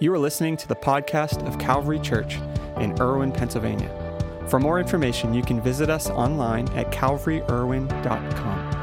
You are listening to the podcast of Calvary Church in Irwin, Pennsylvania. For more information, you can visit us online at calvaryirwin.com.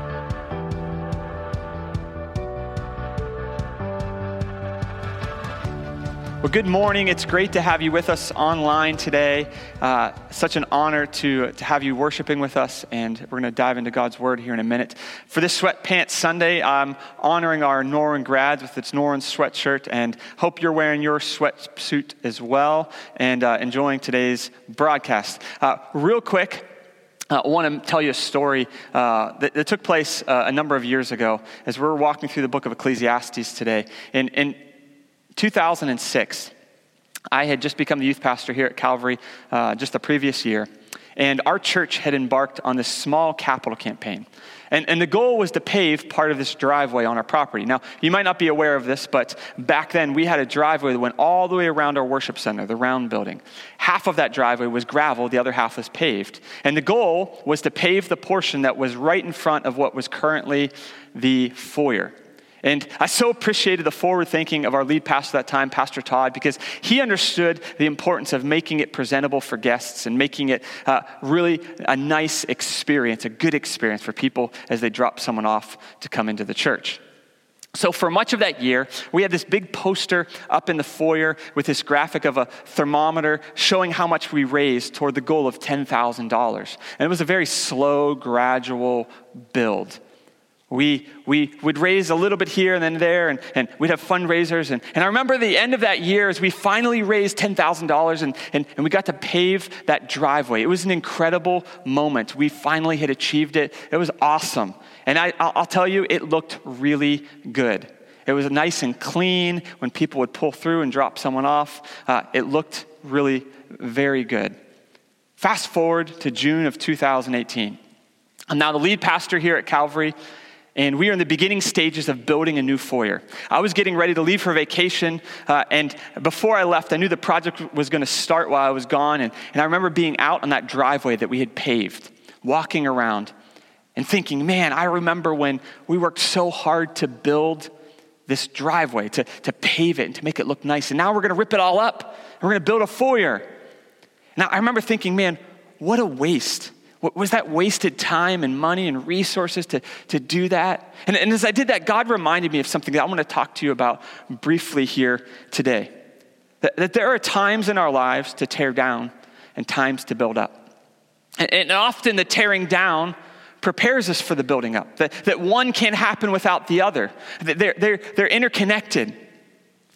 Well, good morning. It's great to have you with us online today. Uh, such an honor to, to have you worshiping with us, and we're going to dive into God's Word here in a minute. For this Sweatpants Sunday, I'm honoring our Norwin grads with its Norwin sweatshirt, and hope you're wearing your sweatsuit as well and uh, enjoying today's broadcast. Uh, real quick, I want to tell you a story uh, that, that, took place uh, a number of years ago as we're walking through the book of Ecclesiastes today. And, and 2006, I had just become the youth pastor here at Calvary uh, just the previous year, and our church had embarked on this small capital campaign. And, and, the goal was to pave part of this driveway on our property. Now, you might not be aware of this, but back then we had a driveway that went all the way around our worship center, the round building. Half of that driveway was gravel, the other half was paved. And the goal was to pave the portion that was right in front of what was currently the foyer. And I so appreciated the forward thinking of our lead pastor that time, Pastor Todd, because he understood the importance of making it presentable for guests and making it uh, really a nice experience, a good experience for people as they drop someone off to come into the church. So, for much of that year, we had this big poster up in the foyer with this graphic of a thermometer showing how much we raised toward the goal of $10,000. And it was a very slow, gradual build. We, we would raise a little bit here and then there, and, and we'd have fundraisers. And, and I remember the end of that year as we finally raised $10,000 and, and, and we got to pave that driveway. It was an incredible moment. We finally had achieved it. It was awesome. And I, I'll tell you, it looked really good. It was nice and clean when people would pull through and drop someone off. Uh, it looked really very good. Fast forward to June of 2018. I'm now the lead pastor here at Calvary and we are in the beginning stages of building a new foyer. I was getting ready to leave for vacation, uh, and before I left, I knew the project was going to start while I was gone. And, and I remember being out on that driveway that we had paved, walking around, and thinking, man, I remember when we worked so hard to build this driveway, to, to pave it, and to make it look nice. And now we're going to rip it all up, and we're going to build a foyer. Now, I remember thinking, man, what a waste was that wasted time and money and resources to, to do that? And, and as I did that, God reminded me of something that I want to talk to you about briefly here today. That, that there are times in our lives to tear down and times to build up. And, and often the tearing down prepares us for the building up, that, that one can't happen without the other, they're, they're, they're interconnected.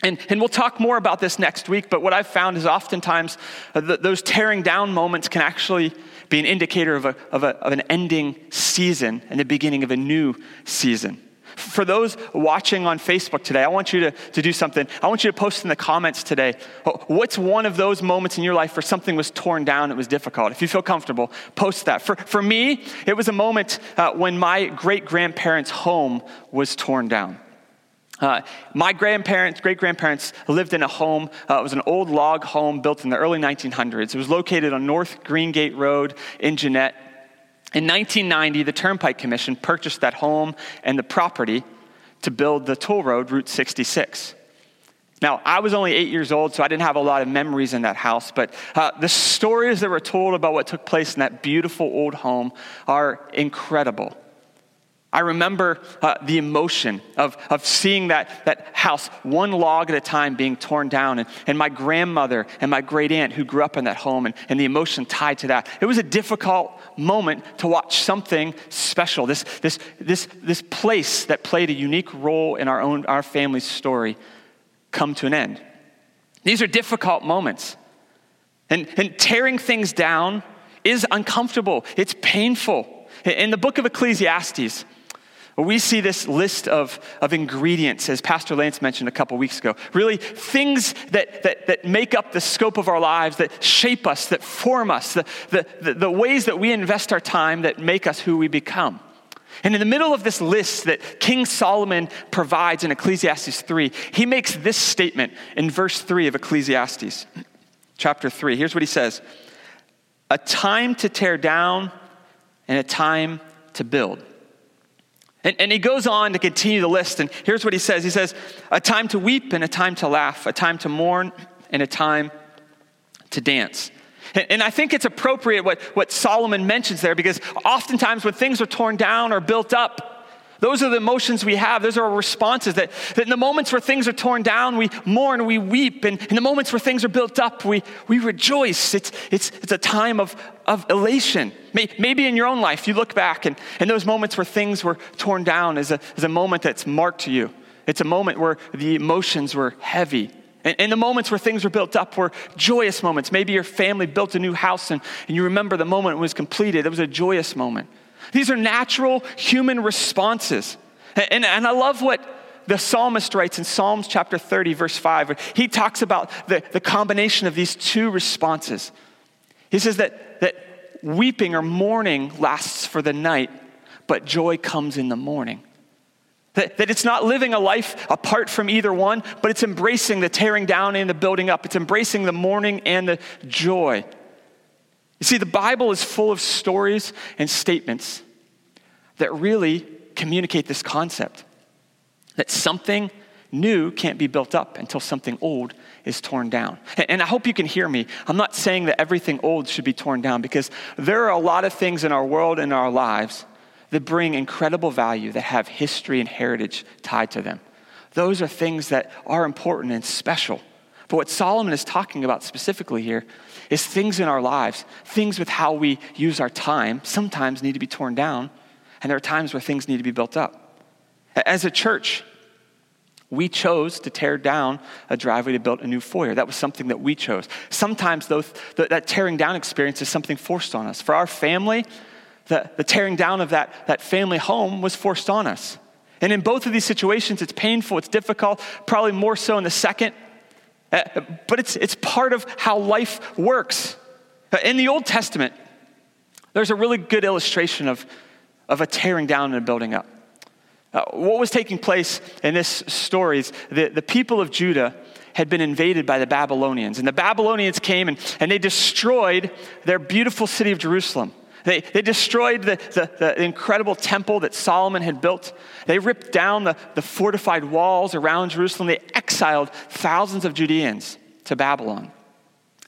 And, and we'll talk more about this next week, but what I've found is oftentimes uh, those tearing down moments can actually be an indicator of, a, of, a, of an ending season and the beginning of a new season. For those watching on Facebook today, I want you to, to do something. I want you to post in the comments today what's one of those moments in your life where something was torn down, it was difficult. If you feel comfortable, post that. For, for me, it was a moment uh, when my great grandparents' home was torn down. Uh, my grandparents, great grandparents, lived in a home. Uh, it was an old log home built in the early 1900s. It was located on North Greengate Road in Jeannette. In 1990, the Turnpike Commission purchased that home and the property to build the toll road, Route 66. Now, I was only eight years old, so I didn't have a lot of memories in that house, but uh, the stories that were told about what took place in that beautiful old home are incredible. I remember uh, the emotion of, of seeing that, that house, one log at a time, being torn down, and, and my grandmother and my great aunt who grew up in that home, and, and the emotion tied to that. It was a difficult moment to watch something special, this, this, this, this place that played a unique role in our own our family's story, come to an end. These are difficult moments. And, and tearing things down is uncomfortable, it's painful. In the book of Ecclesiastes, we see this list of, of ingredients, as Pastor Lance mentioned a couple weeks ago. Really, things that, that, that make up the scope of our lives, that shape us, that form us, the, the, the, the ways that we invest our time that make us who we become. And in the middle of this list that King Solomon provides in Ecclesiastes 3, he makes this statement in verse 3 of Ecclesiastes, chapter 3. Here's what he says A time to tear down and a time to build And, and he goes on to continue the list, and here's what he says He says, A time to weep and a time to laugh, a time to mourn and a time to dance. And, I think it's appropriate what, what Solomon mentions there because oftentimes when things are torn down or built up, those are the emotions we have. Those are our responses. That, that in the moments where things are torn down, we mourn, we weep. And in the moments where things are built up, we, we rejoice. It's, it's, it's a time of, of elation. Maybe in your own life, you look back and, and those moments where things were torn down is a, is a moment that's marked to you. It's a moment where the emotions were heavy. And, and the moments where things were built up were joyous moments. Maybe your family built a new house and, and you remember the moment it was completed. It was a joyous moment. These are natural human responses. And, and I love what the psalmist writes in Psalms chapter 30, verse 5. He talks about the, the combination of these two responses. He says that, that weeping or mourning lasts for the night, but joy comes in the morning. That, that it's not living a life apart from either one, but it's embracing the tearing down and the building up. It's embracing the mourning and the joy. You see, the Bible is full of stories and statements that really communicate this concept that something new can't be built up until something old is torn down. And I hope you can hear me. I'm not saying that everything old should be torn down because there are a lot of things in our world and our lives that bring incredible value, that have history and heritage tied to them. Those are things that are important and special. But what Solomon is talking about specifically here is things in our lives, things with how we use our time, sometimes need to be torn down and there are times where things need to be built up. As a church, we chose to tear down a driveway to build a new foyer. That was something that we chose. Sometimes those, that tearing down experience is something forced on us. For our family, the, the tearing down of that, that family home was forced on us. And in both of these situations, it's painful, it's difficult, probably more so in the second. Uh, but it's, it's part of how life works. Uh, in the Old Testament, there's a really good illustration of of a tearing down and a building up. Uh, what was taking place in this story is the, the people of Judah had been invaded by the Babylonians. And the Babylonians came and, and they destroyed their beautiful city of Jerusalem. They, they destroyed the, the, the, incredible temple that Solomon had built. They ripped down the, the fortified walls around Jerusalem. They exiled thousands of Judeans to Babylon.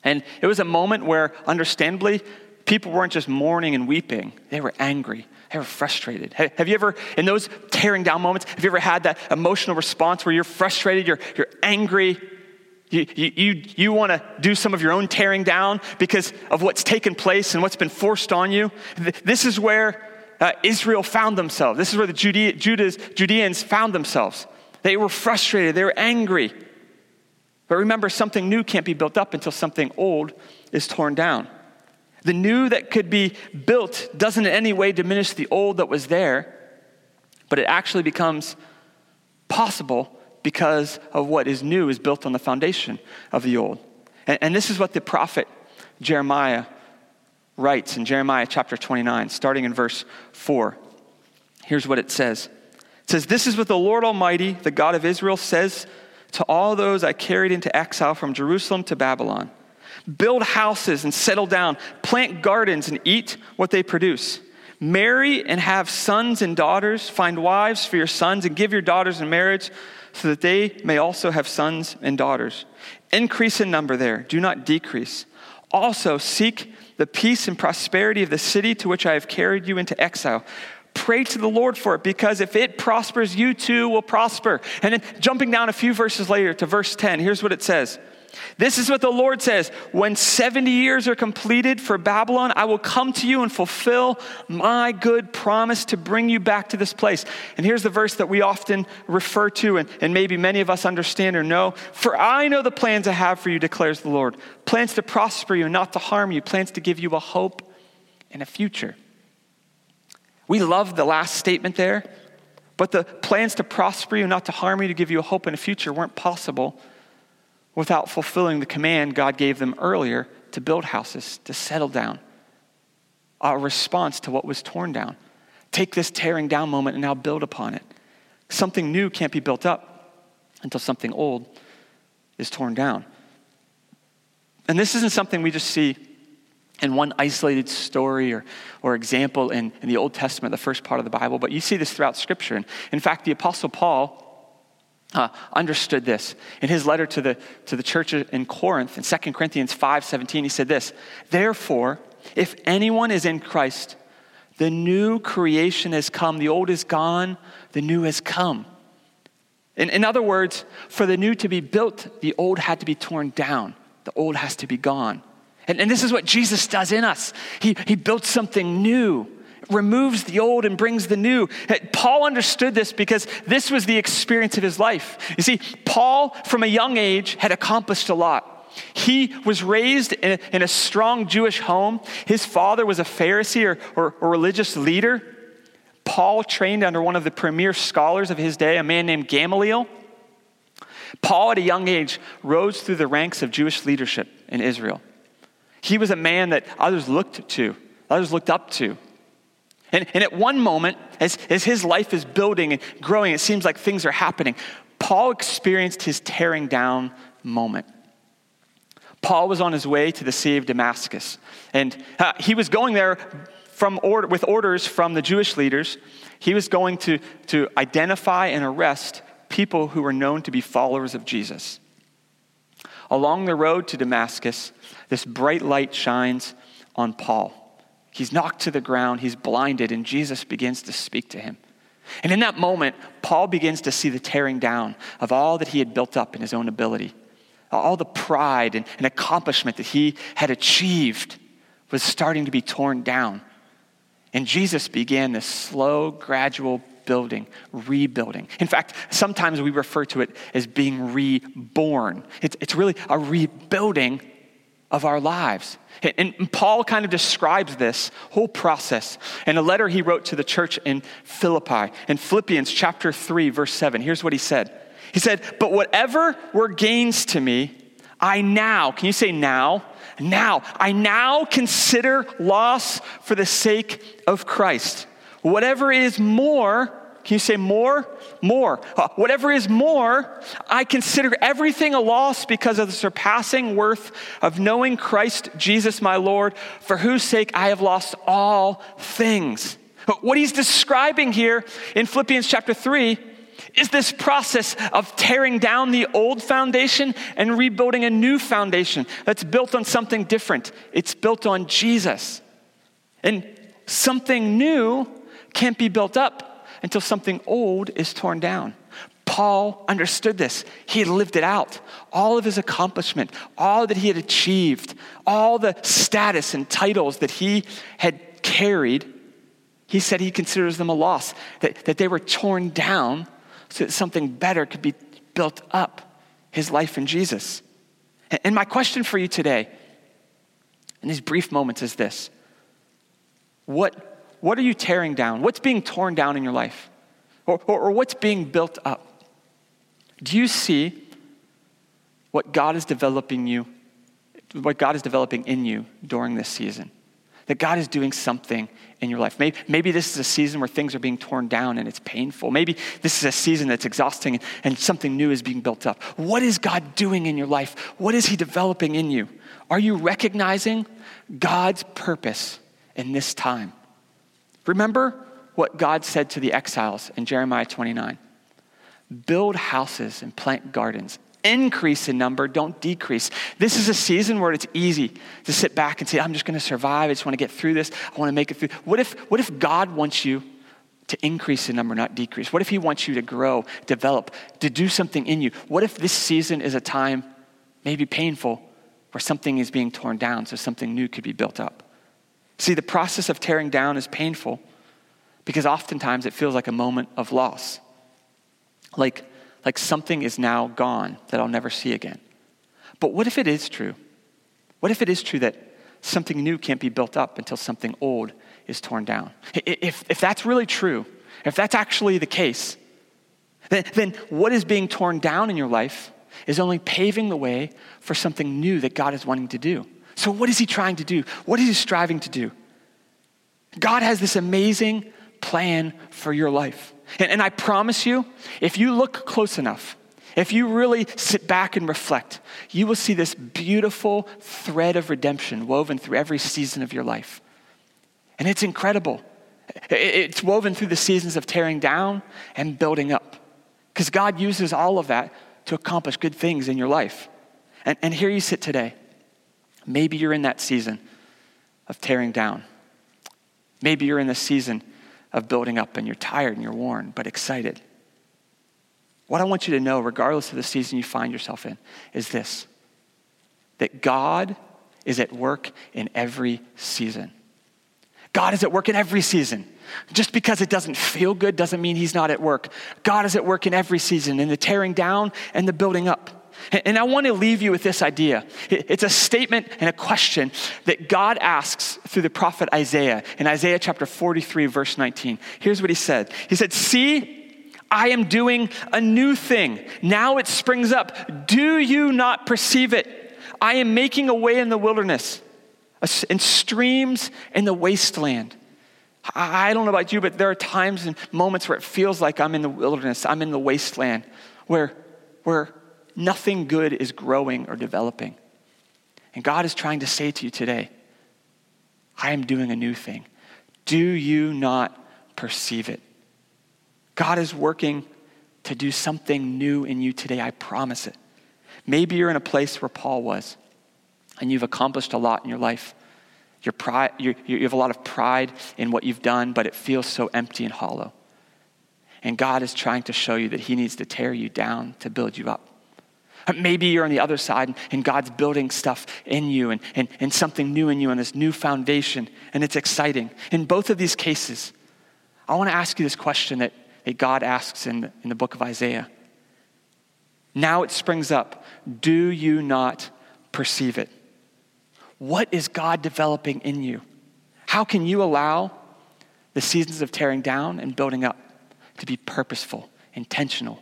And it was a moment where, understandably, people weren't just mourning and weeping, they were angry. They were frustrated. Have you ever, in those tearing down moments, have you ever had that emotional response where you're frustrated, you're, you're angry, you, you, you, want to do some of your own tearing down because of what's taken place and what's been forced on you? This is where uh, Israel found themselves. This is where the Judea, Judah's, Judeans found themselves. They were frustrated, they were angry. But remember, something new can't be built up until something old is torn down. The new that could be built doesn't in any way diminish the old that was there, but it actually becomes possible because of what is new is built on the foundation of the old. And, and this is what the prophet Jeremiah writes in Jeremiah chapter 29, starting in verse 4. Here's what it says It says, This is what the Lord Almighty, the God of Israel, says to all those I carried into exile from Jerusalem to Babylon build houses and settle down, plant gardens and eat what they produce. Marry and have sons and daughters, find wives for your sons, and give your daughters in marriage so that they may also have sons and daughters. Increase in number there, do not decrease. Also, seek the peace and prosperity of the city to which I have carried you into exile. Pray to the Lord for it because if it prospers, you too will prosper. And then jumping down a few verses later to verse 10, here's what it says this is what the Lord says When 70 years are completed for Babylon, I will come to you and fulfill my good promise to bring you back to this place. And here's the verse that we often refer to, and, and maybe many of us understand or know. For I know the plans I have for you, declares the Lord plans to prosper you, and not to harm you, plans to give you a hope and a future. We love the last statement there, but the plans to prosper you, and not to harm you, to give you a hope and a future weren't possible without fulfilling the command God gave them earlier to build houses, to settle down. A response to what was torn down. Take this tearing down moment and now build upon it. Something new can't be built up until something old is torn down. And this isn't something we just see in one isolated story or, or example in, in the Old Testament, the first part of the Bible, but you see this throughout Scripture. And in fact, the Apostle Paul uh, understood this. In his letter to the, to the church in Corinth, in 2 Corinthians 5 17, he said this Therefore, if anyone is in Christ, the new creation has come. The old is gone, the new has come. In, in other words, for the new to be built, the old had to be torn down, the old has to be gone. And, and this is what Jesus does in us. He, he built something new, removes the old and brings the new. Paul understood this because this was the experience of his life. You see, Paul, from a young age, had accomplished a lot. He was raised in a, in a strong Jewish home. His father was a Pharisee or, or, or religious leader. Paul trained under one of the premier scholars of his day, a man named Gamaliel. Paul, at a young age, rose through the ranks of Jewish leadership in Israel. He was a man that others looked to, others looked up to. And, and at one moment, as, as his life is building and growing, it seems like things are happening. Paul experienced his tearing down moment. Paul was on his way to the Sea of Damascus, and uh, he was going there from order, with orders from the Jewish leaders. He was going to, to identify and arrest people who were known to be followers of Jesus. Along the road to Damascus, this bright light shines on Paul. He's knocked to the ground, he's blinded, and Jesus begins to speak to him. And in that moment, Paul begins to see the tearing down of all that he had built up in his own ability. All the pride and, and accomplishment that he had achieved was starting to be torn down. And Jesus began this slow, gradual building, rebuilding. In fact, sometimes we refer to it as being reborn. It's, it's really a rebuilding of our lives. And Paul kind of describes this whole process in a letter he wrote to the church in Philippi. In Philippians chapter 3, verse 7, here's what he said. He said, But whatever were gains to me, I now, can you say now? Now, I now consider loss for the sake of Christ. Whatever is more, can you say more? More. Uh, whatever is more, I consider everything a loss because of the surpassing worth of knowing Christ Jesus my Lord, for whose sake I have lost all things. What he's describing here in Philippians chapter 3 is this process of tearing down the old foundation and rebuilding a new foundation that's built on something different. It's built on Jesus. And something new can't be built up until something old is torn down. Paul understood this. He had lived it out. All of his accomplishment, all that he had achieved, all the status and titles that he had carried, he said he considers them a loss, that, that they were torn down so that something better could be built up his life in Jesus. And my question for you today, in these brief moments, is this What what are you tearing down? What's being torn down in your life? Or, or, or what's being built up? Do you see what God is developing you, what God is developing in you during this season? That God is doing something in your life. Maybe, maybe this is a season where things are being torn down and it's painful. Maybe this is a season that's exhausting and, and something new is being built up. What is God doing in your life? What is He developing in you? Are you recognizing God's purpose in this time? Remember what God said to the exiles in Jeremiah 29 build houses and plant gardens. Increase in number, don't decrease. This is a season where it's easy to sit back and say, I'm just going to survive. I just want to get through this. I want to make it through. What if, what if God wants you to increase in number, not decrease? What if He wants you to grow, develop, to do something in you? What if this season is a time, maybe painful, where something is being torn down so something new could be built up? See, the process of tearing down is painful because oftentimes it feels like a moment of loss. Like, like something is now gone that I'll never see again. But what if it is true? What if it is true that something new can't be built up until something old is torn down? If, if that's really true, if that's actually the case, then, then what is being torn down in your life is only paving the way for something new that God is wanting to do. So, what is he trying to do? What is he striving to do? God has this amazing plan for your life. And, and I promise you, if you look close enough, if you really sit back and reflect, you will see this beautiful thread of redemption woven through every season of your life. And it's incredible. It's woven through the seasons of tearing down and building up. Because God uses all of that to accomplish good things in your life. And, and here you sit today. Maybe you're in that season of tearing down. Maybe you're in the season of building up and you're tired and you're worn, but excited. What I want you to know, regardless of the season you find yourself in, is this that God is at work in every season. God is at work in every season. Just because it doesn't feel good doesn't mean He's not at work. God is at work in every season, in the tearing down and the building up. And I want to leave you with this idea. It's a statement and a question that God asks through the prophet Isaiah in Isaiah chapter 43, verse 19. Here's what he said He said, See, I am doing a new thing. Now it springs up. Do you not perceive it? I am making a way in the wilderness and streams in the wasteland. I don't know about you, but there are times and moments where it feels like I'm in the wilderness, I'm in the wasteland, where, where nothing good is growing or developing. And God is trying to say to you today, I am doing a new thing. Do you not perceive it? God is working to do something new in you today. I promise it. Maybe you're in a place where Paul was and you've accomplished a lot in your life. You have a lot of pride in what you've done, but it feels so empty and hollow. And God is trying to show you that He needs to tear you down to build you up. Uh, maybe you're on the other side and God's building stuff in you and, and, and something new in you on this new foundation, and it's exciting. In both of these cases, I want to ask you this question that that God asks in in the book of Isaiah. Now it springs up. Do you not perceive it? What is God developing in you? How can you allow the seasons of tearing down and building up to be purposeful, intentional,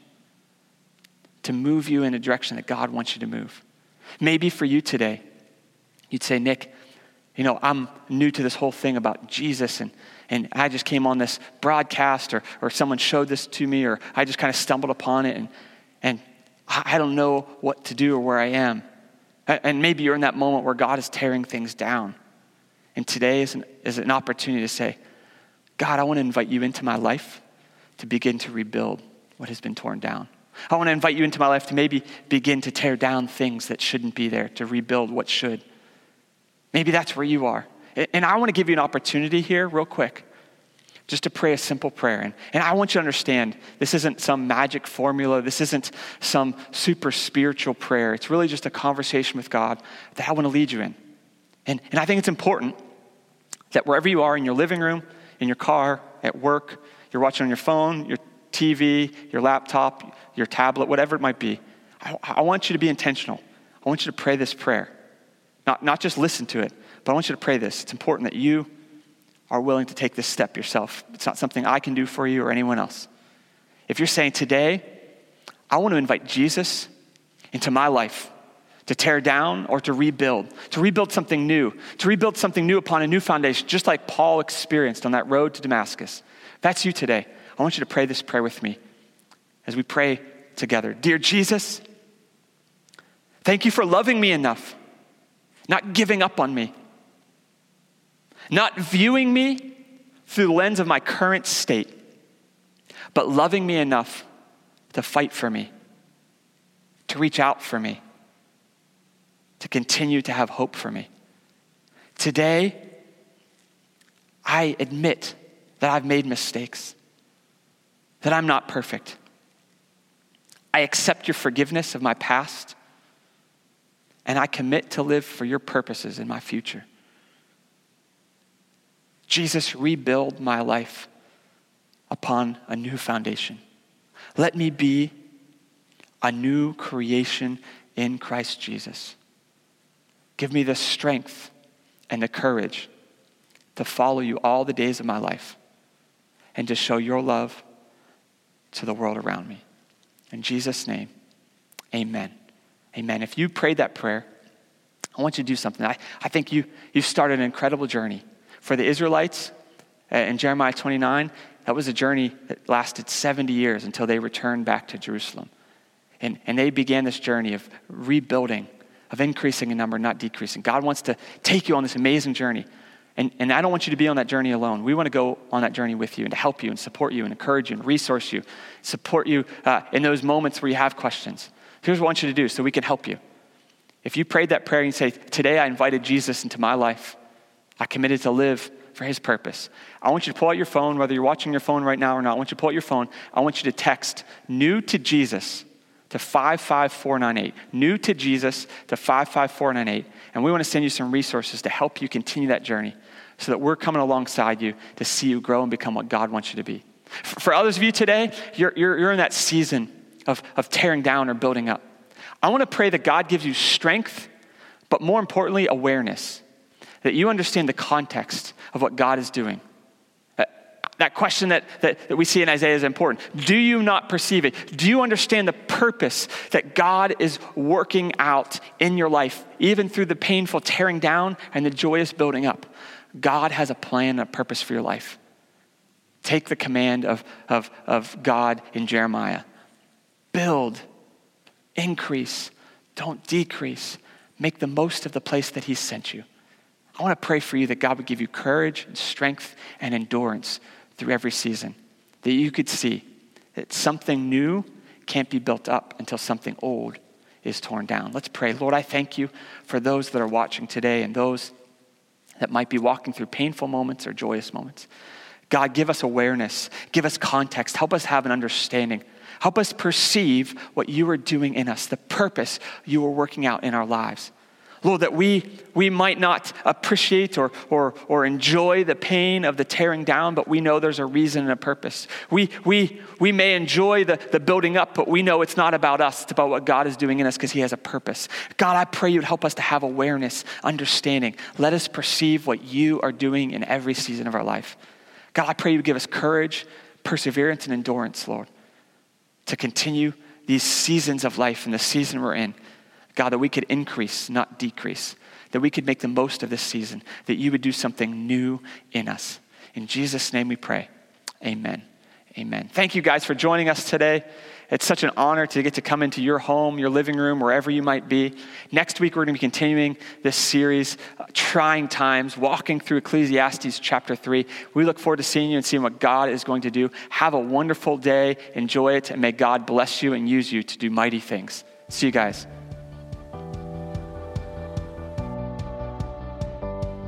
to move you in a direction that God wants you to move? Maybe for you today, you'd say, Nick, you know, I'm new to this whole thing about Jesus and and I just came on this broadcast or, or someone showed this to me or I just kind of stumbled upon it and, and I don't know what to do or where I am. And maybe you're in that moment where God is tearing things down. And today is an, is an opportunity to say, God, I want to invite you into my life to begin to rebuild what has been torn down. I want to invite you into my life to maybe begin to tear down things that shouldn't be there, to rebuild what should. Maybe that's where you are. And I want to give you an opportunity here, real quick, just to pray a simple prayer. And, and I want you to understand this isn't some magic formula, this isn't some super spiritual prayer. It's really just a conversation with God that I want to lead you in. And, and I think it's important that wherever you are in your living room, in your car, at work, you're watching on your phone, your TV, your laptop, your tablet, whatever it might be, I, I want you to be intentional. I want you to pray this prayer. Not, not just listen to it, but I want you to pray this. It's important that you are willing to take this step yourself. It's not something I can do for you or anyone else. If you're saying, today, I want to invite Jesus into my life to tear down or to rebuild, to rebuild something new, to rebuild something new upon a new foundation, just like Paul experienced on that road to Damascus. If that's you today. I want you to pray this prayer with me as we pray together. Dear Jesus, thank you for loving me enough, not giving up on me not viewing me through the lens of my current state, but loving me enough to fight for me, to reach out for me, to continue to have hope for me. Today, I admit that I've made mistakes, that I'm not perfect. I accept your forgiveness of my past, and I commit to live for your purposes in my future. Jesus, rebuild my life upon a new foundation. Let me be a new creation in Christ Jesus. Give me the strength and the courage to follow you all the days of my life and to show your love to the world around me. In Jesus' name, amen. Amen. If you prayed that prayer, I want you to do something. I, I think you, you've started an incredible journey. For the Israelites uh, in Jeremiah 29, that was a journey that lasted 70 years until they returned back to Jerusalem. And, and they began this journey of rebuilding, of increasing in number, not decreasing. God wants to take you on this amazing journey. And, and I don't want you to be on that journey alone. We want to go on that journey with you and to help you and support you and encourage you and resource you, support you uh, in those moments where you have questions. Here's what I want you to do so we can help you. If you prayed that prayer and you say, Today I invited Jesus into my life, I committed to live for his purpose. I want you to pull out your phone, whether you're watching your phone right now or not. I want you to pull out your phone. I want you to text new to Jesus to 55498. New to Jesus to 55498. And we want to send you some resources to help you continue that journey so that we're coming alongside you to see you grow and become what God wants you to be. For others of you today, you're, you're, you're in that season of, of tearing down or building up. I want to pray that God gives you strength, but more importantly, awareness, that you understand the context of what God is doing. Uh, that question that, that, that we see in Isaiah is important. Do you not perceive it? Do you understand the purpose that God is working out in your life, even through the painful tearing down and the joyous building up? God has a plan and a purpose for your life. Take the command of, of, of God in Jeremiah build, increase, don't decrease. Make the most of the place that He sent you. I want to pray for you that God would give you courage and strength and endurance through every season, that you could see that something new can't be built up until something old is torn down. Let's pray. Lord, I thank you for those that are watching today and those that might be walking through painful moments or joyous moments. God, give us awareness, give us context, help us have an understanding. Help us perceive what you are doing in us, the purpose you are working out in our lives. Lord, that we, we might not appreciate or, or, or enjoy the pain of the tearing down, but we know there's a reason and a purpose. We, we, we may enjoy the, the building up, but we know it's not about us, it's about what God is doing in us because He has a purpose. God, I pray you'd help us to have awareness, understanding. Let us perceive what you are doing in every season of our life. God, I pray you give us courage, perseverance, and endurance, Lord, to continue these seasons of life and the season we're in. God, that we could increase, not decrease, that we could make the most of this season, that you would do something new in us. In Jesus' name we pray. Amen. Amen. Thank you guys for joining us today. It's such an honor to get to come into your home, your living room, wherever you might be. Next week, we're going to be continuing this series, uh, Trying Times, walking through Ecclesiastes chapter 3. We look forward to seeing you and seeing what God is going to do. Have a wonderful day, enjoy it, and may God bless you and use you to do mighty things. See you guys.